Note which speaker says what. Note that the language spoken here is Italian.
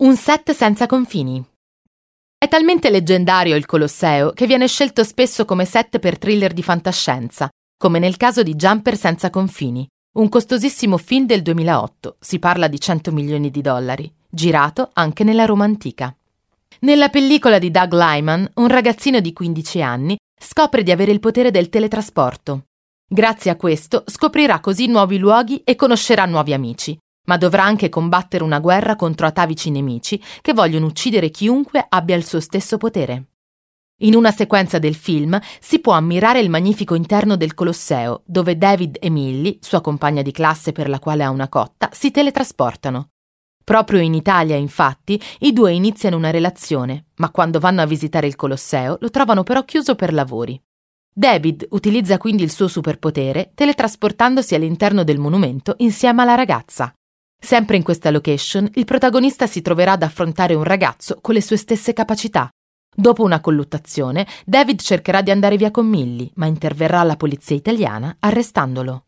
Speaker 1: Un set senza confini. È talmente leggendario il Colosseo che viene scelto spesso come set per thriller di fantascienza, come nel caso di Jumper senza confini, un costosissimo film del 2008, si parla di 100 milioni di dollari, girato anche nella Roma antica. Nella pellicola di Doug Lyman, un ragazzino di 15 anni scopre di avere il potere del teletrasporto. Grazie a questo scoprirà così nuovi luoghi e conoscerà nuovi amici, ma dovrà anche combattere una guerra contro atavici nemici che vogliono uccidere chiunque abbia il suo stesso potere. In una sequenza del film si può ammirare il magnifico interno del Colosseo, dove David e Millie, sua compagna di classe per la quale ha una cotta, si teletrasportano. Proprio in Italia, infatti, i due iniziano una relazione, ma quando vanno a visitare il Colosseo lo trovano però chiuso per lavori. David utilizza quindi il suo superpotere teletrasportandosi all'interno del monumento insieme alla ragazza. Sempre in questa location, il protagonista si troverà ad affrontare un ragazzo con le sue stesse capacità. Dopo una colluttazione, David cercherà di andare via con Millie, ma interverrà la polizia italiana arrestandolo.